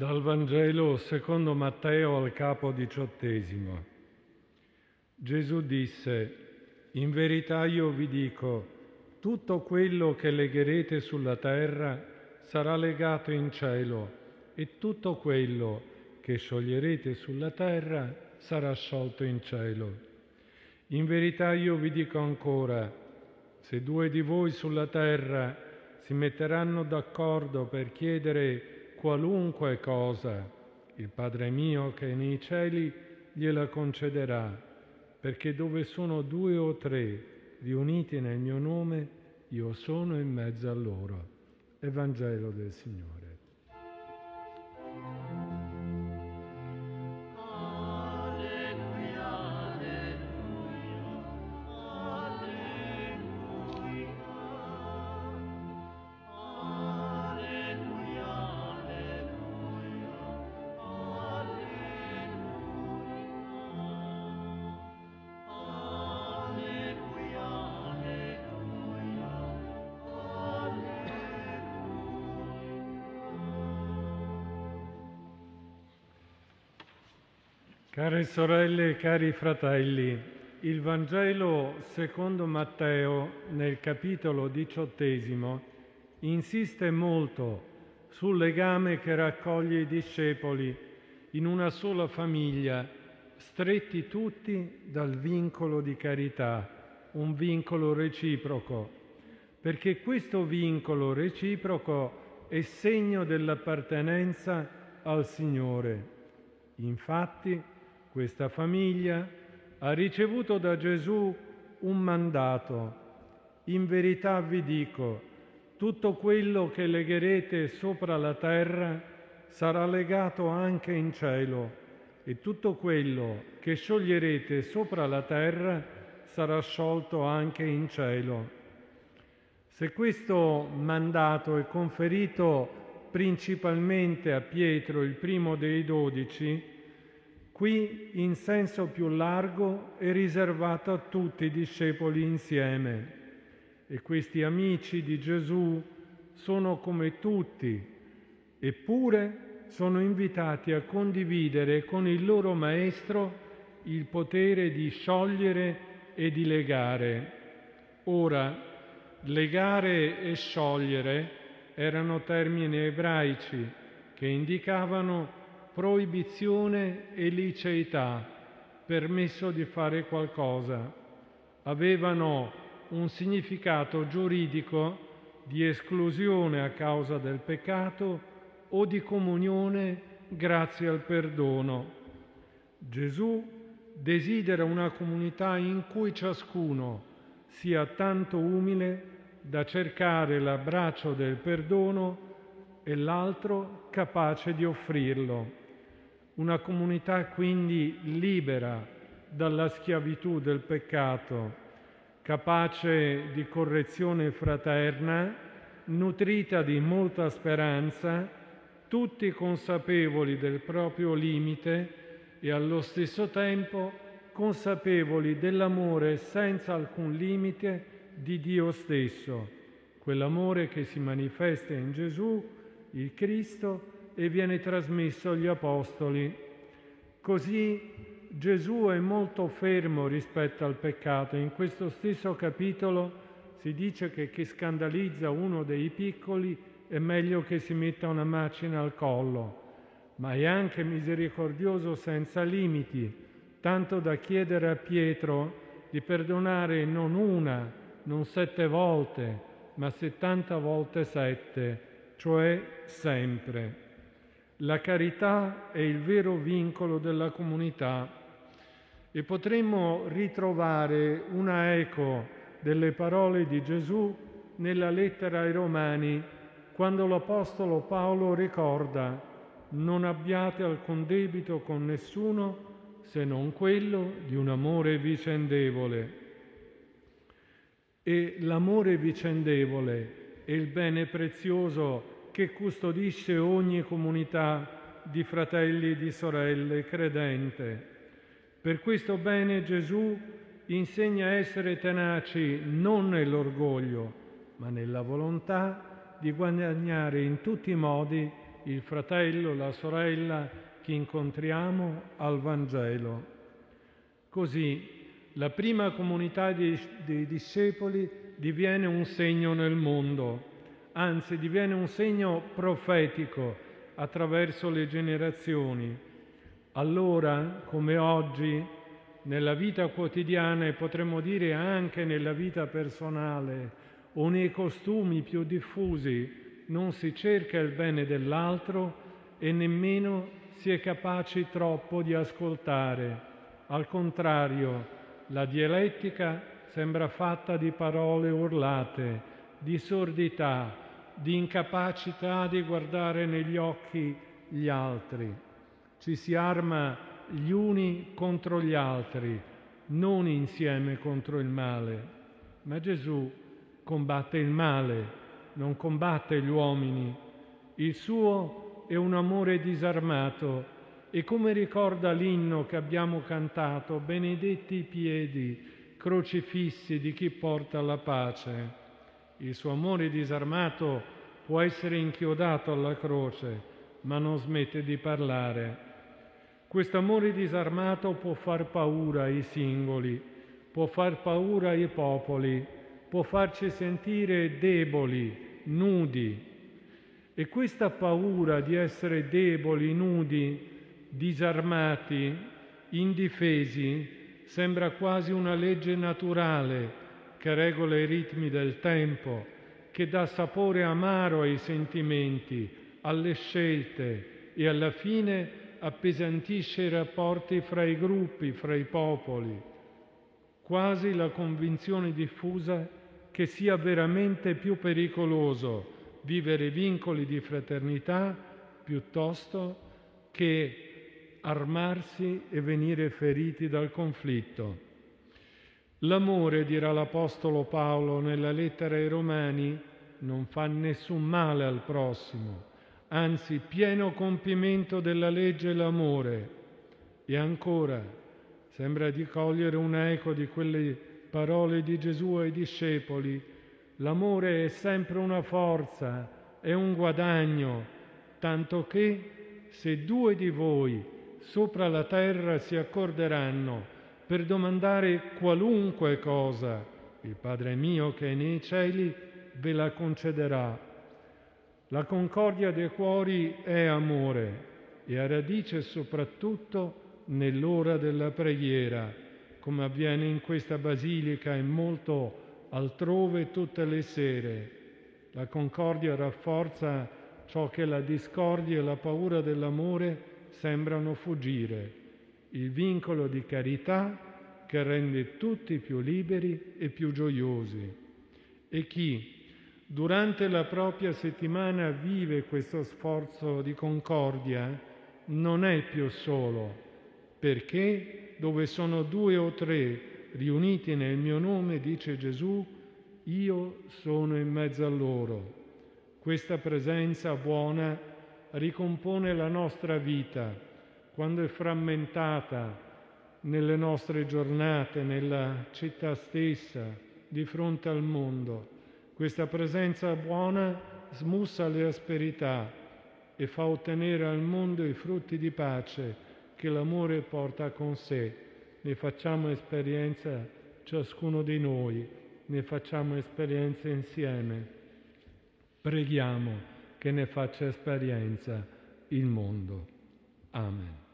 Dal Vangelo secondo Matteo al capo diciottesimo. Gesù disse, in verità io vi dico, tutto quello che legherete sulla terra sarà legato in cielo e tutto quello che scioglierete sulla terra sarà sciolto in cielo. In verità io vi dico ancora, se due di voi sulla terra si metteranno d'accordo per chiedere qualunque cosa il Padre mio che è nei cieli gliela concederà, perché dove sono due o tre riuniti nel mio nome, io sono in mezzo a loro. Evangelo del Signore. Care sorelle e cari fratelli, il Vangelo secondo Matteo nel capitolo diciottesimo insiste molto sul legame che raccoglie i discepoli in una sola famiglia, stretti tutti dal vincolo di carità, un vincolo reciproco, perché questo vincolo reciproco è segno dell'appartenenza al Signore. Infatti, questa famiglia ha ricevuto da Gesù un mandato. In verità vi dico, tutto quello che legherete sopra la terra sarà legato anche in cielo e tutto quello che scioglierete sopra la terra sarà sciolto anche in cielo. Se questo mandato è conferito principalmente a Pietro, il primo dei dodici, Qui in senso più largo è riservato a tutti i discepoli insieme e questi amici di Gesù sono come tutti, eppure sono invitati a condividere con il loro Maestro il potere di sciogliere e di legare. Ora, legare e sciogliere erano termini ebraici che indicavano proibizione e liceità, permesso di fare qualcosa. Avevano un significato giuridico di esclusione a causa del peccato o di comunione grazie al perdono. Gesù desidera una comunità in cui ciascuno sia tanto umile da cercare l'abbraccio del perdono e l'altro capace di offrirlo una comunità quindi libera dalla schiavitù del peccato, capace di correzione fraterna, nutrita di molta speranza, tutti consapevoli del proprio limite e allo stesso tempo consapevoli dell'amore senza alcun limite di Dio stesso, quell'amore che si manifesta in Gesù, il Cristo, e viene trasmesso agli Apostoli. Così Gesù è molto fermo rispetto al peccato. In questo stesso capitolo si dice che chi scandalizza uno dei piccoli è meglio che si metta una macina al collo, ma è anche misericordioso senza limiti, tanto da chiedere a Pietro di perdonare non una, non sette volte, ma settanta volte sette, cioè sempre. La carità è il vero vincolo della comunità e potremmo ritrovare una eco delle parole di Gesù nella lettera ai Romani, quando l'Apostolo Paolo ricorda non abbiate alcun debito con nessuno se non quello di un amore vicendevole. E l'amore vicendevole è il bene prezioso che custodisce ogni comunità di fratelli e di sorelle credente. Per questo bene Gesù insegna a essere tenaci non nell'orgoglio, ma nella volontà di guadagnare in tutti i modi il fratello, la sorella che incontriamo al Vangelo. Così la prima comunità dei, discepoli diviene un segno nel mondo, anzi diviene un segno profetico attraverso le generazioni. Allora, come oggi, nella vita quotidiana e potremmo dire anche nella vita personale o nei costumi più diffusi, non si cerca il bene dell'altro e nemmeno si è capaci troppo di ascoltare. Al contrario, la dialettica sembra fatta di parole urlate, di sordità, di incapacità di guardare negli occhi gli altri. Ci si arma gli uni contro gli altri, non insieme contro il male. Ma Gesù combatte il male, non combatte gli uomini. Il suo è un amore disarmato e come ricorda l'inno che abbiamo cantato, benedetti i piedi crocifissi di chi porta la pace. Il suo amore disarmato può essere inchiodato alla croce, ma non smette di parlare. Questo amore disarmato può far paura ai singoli, può far paura ai popoli, può farci sentire deboli, nudi. E questa paura di essere deboli, nudi, disarmati, indifesi, sembra quasi una legge naturale che regola i ritmi del tempo, che dà sapore amaro ai sentimenti, alle scelte e alla fine appesantisce i rapporti fra i gruppi, fra i popoli. Quasi la convinzione diffusa che sia veramente più pericoloso vivere vincoli di fraternità piuttosto che armarsi e venire feriti dal conflitto. L'amore, dirà l'Apostolo Paolo nella lettera ai Romani, non fa nessun male al prossimo, anzi pieno compimento della legge l'amore. E ancora, sembra di cogliere un eco di quelle parole di Gesù ai discepoli, l'amore è sempre una forza, è un guadagno, tanto che se due di voi sopra la terra si accorderanno per domandare qualunque cosa, il Padre mio che è nei cieli ve la concederà. La concordia dei cuori è amore e ha radice soprattutto nell'ora della preghiera, come avviene in questa basilica e molto altrove tutte le sere. La concordia rafforza ciò che la discordia e la paura dell'amore sembrano fuggire, il vincolo di carità che rende tutti più liberi e più gioiosi. E chi durante la propria settimana vive questo sforzo di concordia non è più solo, perché dove sono due o tre riuniti nel mio nome, dice Gesù, io sono in mezzo a loro. Questa presenza buona ricompone la nostra vita quando è frammentata nelle nostre giornate, nella città stessa, di fronte al mondo. Questa presenza buona smussa le asperità e fa ottenere al mondo i frutti di pace che l'amore porta con sé. Ne facciamo esperienza ciascuno di noi, ne facciamo esperienza insieme. Preghiamo che ne faccia esperienza il mondo. Amen.